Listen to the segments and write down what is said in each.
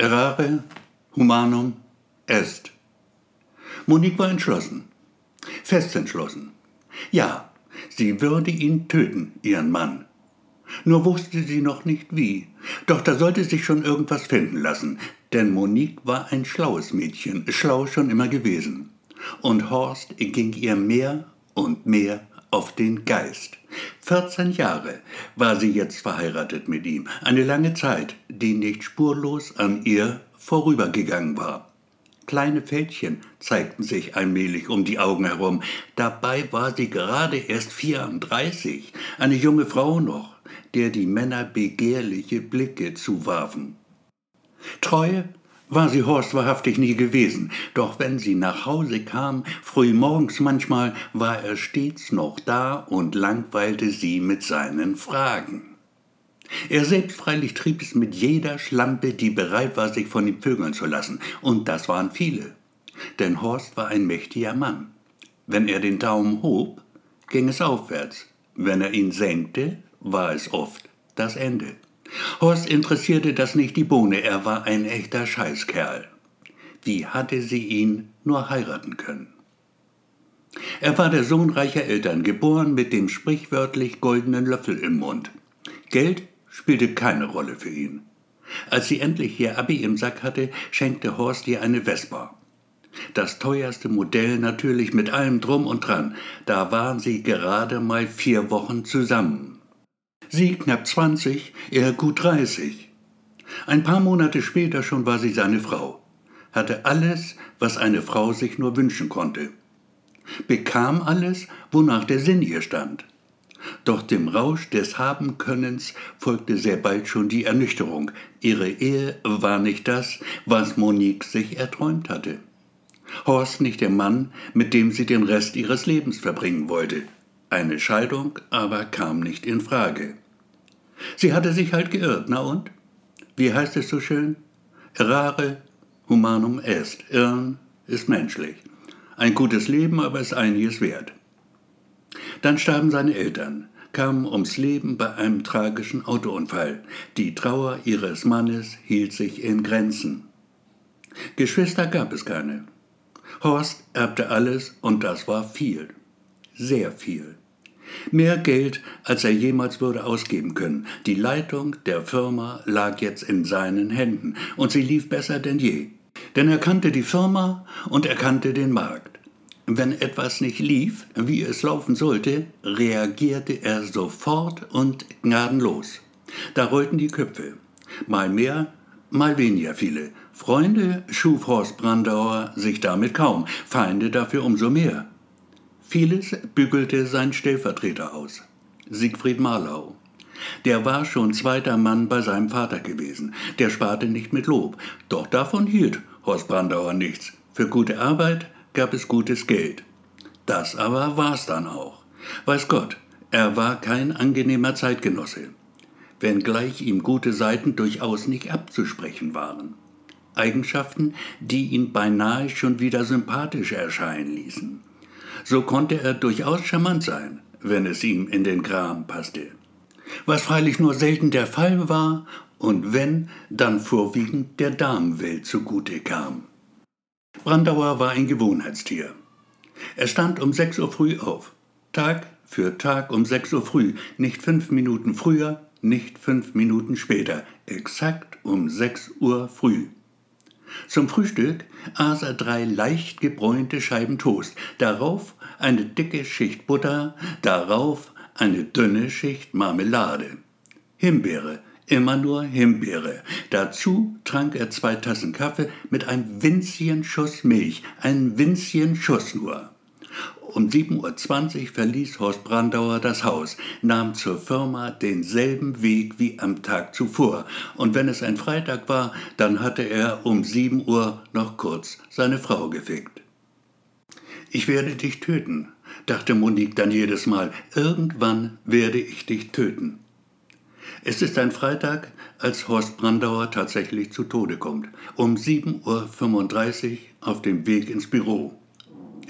Errare humanum est. Monique war entschlossen, fest entschlossen. Ja, sie würde ihn töten, ihren Mann. Nur wusste sie noch nicht wie. Doch da sollte sich schon irgendwas finden lassen, denn Monique war ein schlaues Mädchen, schlau schon immer gewesen. Und Horst ging ihr mehr und mehr auf den Geist. 14 Jahre war sie jetzt verheiratet mit ihm, eine lange Zeit, die nicht spurlos an ihr vorübergegangen war. Kleine Fältchen zeigten sich allmählich um die Augen herum. Dabei war sie gerade erst 34, eine junge Frau noch, der die Männer begehrliche Blicke zuwarfen. Treue war sie Horst wahrhaftig nie gewesen, doch wenn sie nach Hause kam, früh morgens manchmal, war er stets noch da und langweilte sie mit seinen Fragen. Er selbst freilich trieb es mit jeder Schlampe, die bereit war, sich von ihm vögeln zu lassen, und das waren viele. Denn Horst war ein mächtiger Mann. Wenn er den Daumen hob, ging es aufwärts, wenn er ihn senkte, war es oft das Ende. Horst interessierte das nicht die Bohne, er war ein echter Scheißkerl. Wie hatte sie ihn nur heiraten können? Er war der Sohn reicher Eltern, geboren mit dem sprichwörtlich goldenen Löffel im Mund. Geld spielte keine Rolle für ihn. Als sie endlich ihr Abi im Sack hatte, schenkte Horst ihr eine Vespa. Das teuerste Modell natürlich mit allem drum und dran. Da waren sie gerade mal vier Wochen zusammen. Sie knapp 20, er gut 30. Ein paar Monate später schon war sie seine Frau, hatte alles, was eine Frau sich nur wünschen konnte, bekam alles, wonach der Sinn ihr stand. Doch dem Rausch des Habenkönnens folgte sehr bald schon die Ernüchterung. Ihre Ehe war nicht das, was Monique sich erträumt hatte. Horst nicht der Mann, mit dem sie den Rest ihres Lebens verbringen wollte. Eine Scheidung aber kam nicht in Frage. Sie hatte sich halt geirrt, na und? Wie heißt es so schön? Errare humanum est. Irren ist menschlich. Ein gutes Leben aber ist einiges wert. Dann starben seine Eltern, kamen ums Leben bei einem tragischen Autounfall. Die Trauer ihres Mannes hielt sich in Grenzen. Geschwister gab es keine. Horst erbte alles und das war viel sehr viel. Mehr Geld, als er jemals würde ausgeben können. Die Leitung der Firma lag jetzt in seinen Händen und sie lief besser denn je. Denn er kannte die Firma und er kannte den Markt. Wenn etwas nicht lief, wie es laufen sollte, reagierte er sofort und gnadenlos. Da rollten die Köpfe. Mal mehr, mal weniger viele. Freunde schuf Horst Brandauer sich damit kaum, Feinde dafür umso mehr. Vieles bügelte sein Stellvertreter aus, Siegfried Marlau. Der war schon zweiter Mann bei seinem Vater gewesen. Der sparte nicht mit Lob. Doch davon hielt Horst Brandauer nichts. Für gute Arbeit gab es gutes Geld. Das aber war's dann auch. Weiß Gott, er war kein angenehmer Zeitgenosse. Wenngleich ihm gute Seiten durchaus nicht abzusprechen waren. Eigenschaften, die ihn beinahe schon wieder sympathisch erscheinen ließen. So konnte er durchaus charmant sein, wenn es ihm in den Kram passte. Was freilich nur selten der Fall war und wenn, dann vorwiegend der Damenwelt zugute kam. Brandauer war ein Gewohnheitstier. Er stand um sechs Uhr früh auf. Tag für Tag um sechs Uhr früh, nicht fünf Minuten früher, nicht fünf Minuten später, exakt um sechs Uhr früh. Zum Frühstück aß er drei leicht gebräunte Scheiben Toast, darauf eine dicke Schicht Butter, darauf eine dünne Schicht Marmelade. Himbeere, immer nur Himbeere. Dazu trank er zwei Tassen Kaffee mit einem winzigen Schuss Milch, einen winzigen Schuss nur. Um 7.20 Uhr verließ Horst Brandauer das Haus, nahm zur Firma denselben Weg wie am Tag zuvor. Und wenn es ein Freitag war, dann hatte er um 7 Uhr noch kurz seine Frau gefickt. Ich werde dich töten, dachte Monique dann jedes Mal. Irgendwann werde ich dich töten. Es ist ein Freitag, als Horst Brandauer tatsächlich zu Tode kommt. Um 7.35 Uhr auf dem Weg ins Büro.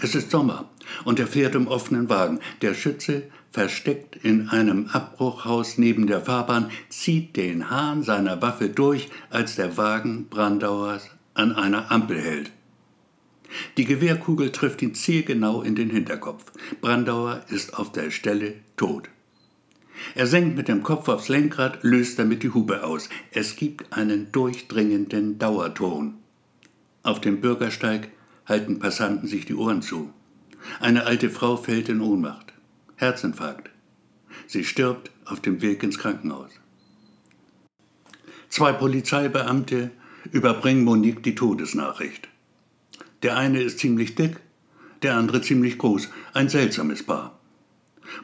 Es ist Sommer und er fährt im offenen Wagen. Der Schütze versteckt in einem Abbruchhaus neben der Fahrbahn, zieht den Hahn seiner Waffe durch, als der Wagen Brandauers an einer Ampel hält. Die Gewehrkugel trifft ihn zielgenau in den Hinterkopf. Brandauer ist auf der Stelle tot. Er senkt mit dem Kopf aufs Lenkrad, löst damit die Hupe aus. Es gibt einen durchdringenden Dauerton. Auf dem Bürgersteig halten Passanten sich die Ohren zu. Eine alte Frau fällt in Ohnmacht. Herzinfarkt. Sie stirbt auf dem Weg ins Krankenhaus. Zwei Polizeibeamte überbringen Monique die Todesnachricht. Der eine ist ziemlich dick, der andere ziemlich groß, ein seltsames Paar.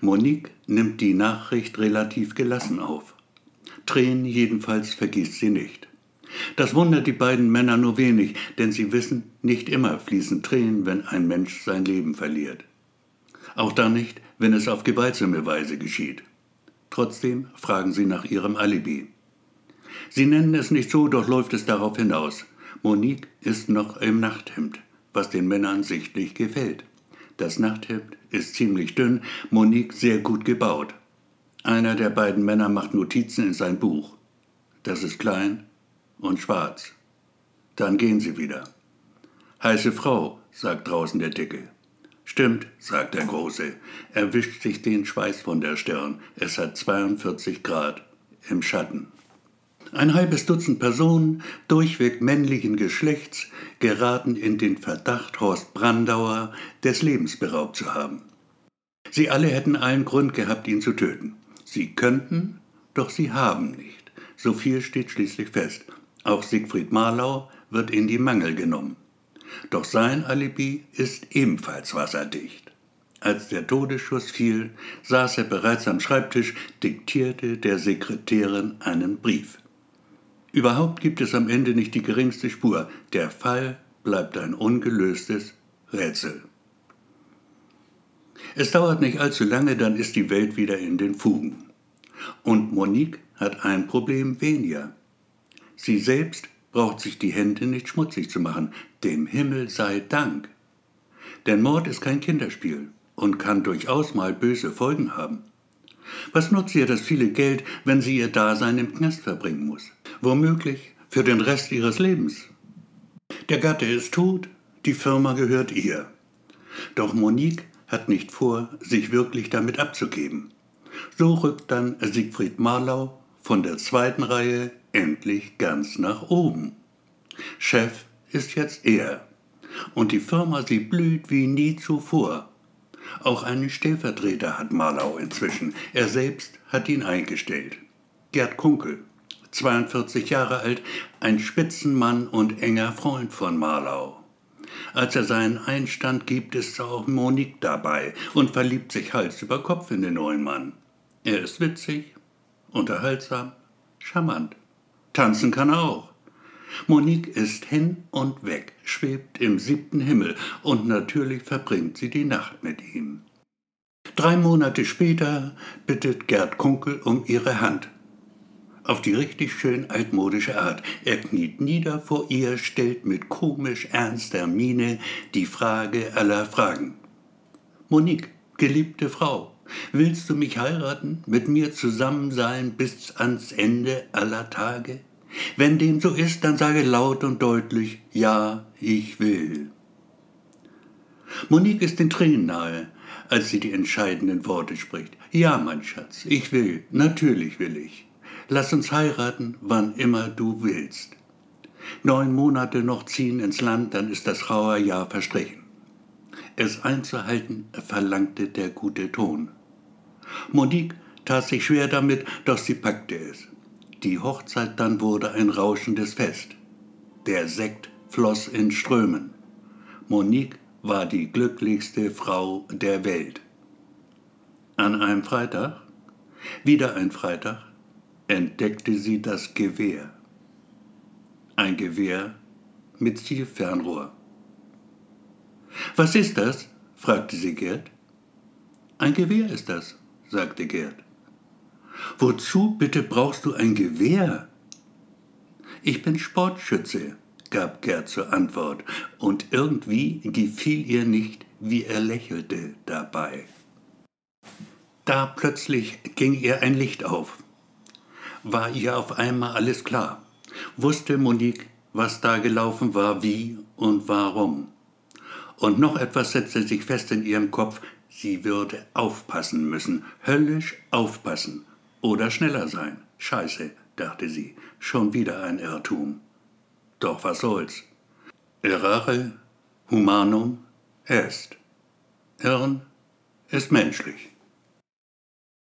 Monique nimmt die Nachricht relativ gelassen auf. Tränen jedenfalls vergisst sie nicht. Das wundert die beiden Männer nur wenig, denn sie wissen, nicht immer fließen Tränen, wenn ein Mensch sein Leben verliert. Auch dann nicht, wenn es auf gewaltsame Weise geschieht. Trotzdem fragen sie nach ihrem Alibi. Sie nennen es nicht so, doch läuft es darauf hinaus. Monique ist noch im Nachthemd, was den Männern sichtlich gefällt. Das Nachthemd ist ziemlich dünn, Monique sehr gut gebaut. Einer der beiden Männer macht Notizen in sein Buch. Das ist klein und schwarz. Dann gehen sie wieder. Heiße Frau, sagt draußen der Dicke. Stimmt, sagt der Große. Er wischt sich den Schweiß von der Stirn. Es hat 42 Grad im Schatten. Ein halbes Dutzend Personen, durchweg männlichen Geschlechts, geraten in den Verdacht, Horst Brandauer des Lebens beraubt zu haben. Sie alle hätten allen Grund gehabt, ihn zu töten. Sie könnten, doch sie haben nicht. So viel steht schließlich fest. Auch Siegfried Marlau wird in die Mangel genommen. Doch sein Alibi ist ebenfalls wasserdicht. Als der Todesschuss fiel, saß er bereits am Schreibtisch, diktierte der Sekretärin einen Brief. Überhaupt gibt es am Ende nicht die geringste Spur. Der Fall bleibt ein ungelöstes Rätsel. Es dauert nicht allzu lange, dann ist die Welt wieder in den Fugen. Und Monique hat ein Problem weniger. Sie selbst braucht sich die Hände nicht schmutzig zu machen, dem Himmel sei Dank. Denn Mord ist kein Kinderspiel und kann durchaus mal böse Folgen haben. Was nutzt ihr das viele Geld, wenn sie ihr Dasein im Knast verbringen muss? Womöglich für den Rest ihres Lebens. Der Gatte ist tot, die Firma gehört ihr. Doch Monique hat nicht vor, sich wirklich damit abzugeben. So rückt dann Siegfried Marlau von der zweiten Reihe endlich ganz nach oben. Chef ist jetzt er. Und die Firma, sie blüht wie nie zuvor. Auch einen Stellvertreter hat Marlau inzwischen. Er selbst hat ihn eingestellt. Gerd Kunkel, 42 Jahre alt, ein Spitzenmann und enger Freund von Marlau. Als er seinen Einstand gibt, ist auch Monique dabei und verliebt sich Hals über Kopf in den neuen Mann. Er ist witzig, unterhaltsam, charmant. Tanzen kann er auch. Monique ist hin und weg, schwebt im siebten Himmel und natürlich verbringt sie die Nacht mit ihm. Drei Monate später bittet Gerd Kunkel um ihre Hand. Auf die richtig schön altmodische Art. Er kniet nieder vor ihr, stellt mit komisch ernster Miene die Frage aller Fragen. Monique, geliebte Frau, willst du mich heiraten, mit mir zusammen sein bis ans Ende aller Tage? Wenn dem so ist, dann sage laut und deutlich, ja, ich will. Monique ist den Tränen nahe, als sie die entscheidenden Worte spricht. Ja, mein Schatz, ich will, natürlich will ich. Lass uns heiraten, wann immer du willst. Neun Monate noch ziehen ins Land, dann ist das raue Jahr verstrichen. Es einzuhalten verlangte der gute Ton. Monique tat sich schwer damit, doch sie packte es. Die Hochzeit dann wurde ein rauschendes Fest. Der Sekt floss in Strömen. Monique war die glücklichste Frau der Welt. An einem Freitag, wieder ein Freitag, entdeckte sie das Gewehr. Ein Gewehr mit Zielfernrohr. Was ist das? fragte sie Gerd. Ein Gewehr ist das, sagte Gerd. Wozu bitte brauchst du ein Gewehr? Ich bin Sportschütze, gab Gerd zur Antwort, und irgendwie gefiel ihr nicht, wie er lächelte dabei. Da plötzlich ging ihr ein Licht auf. War ihr auf einmal alles klar? Wusste Monique, was da gelaufen war, wie und warum? Und noch etwas setzte sich fest in ihrem Kopf, sie würde aufpassen müssen, höllisch aufpassen. Oder schneller sein. Scheiße, dachte sie, schon wieder ein Irrtum. Doch was soll's? Errare humanum est. Irren ist menschlich.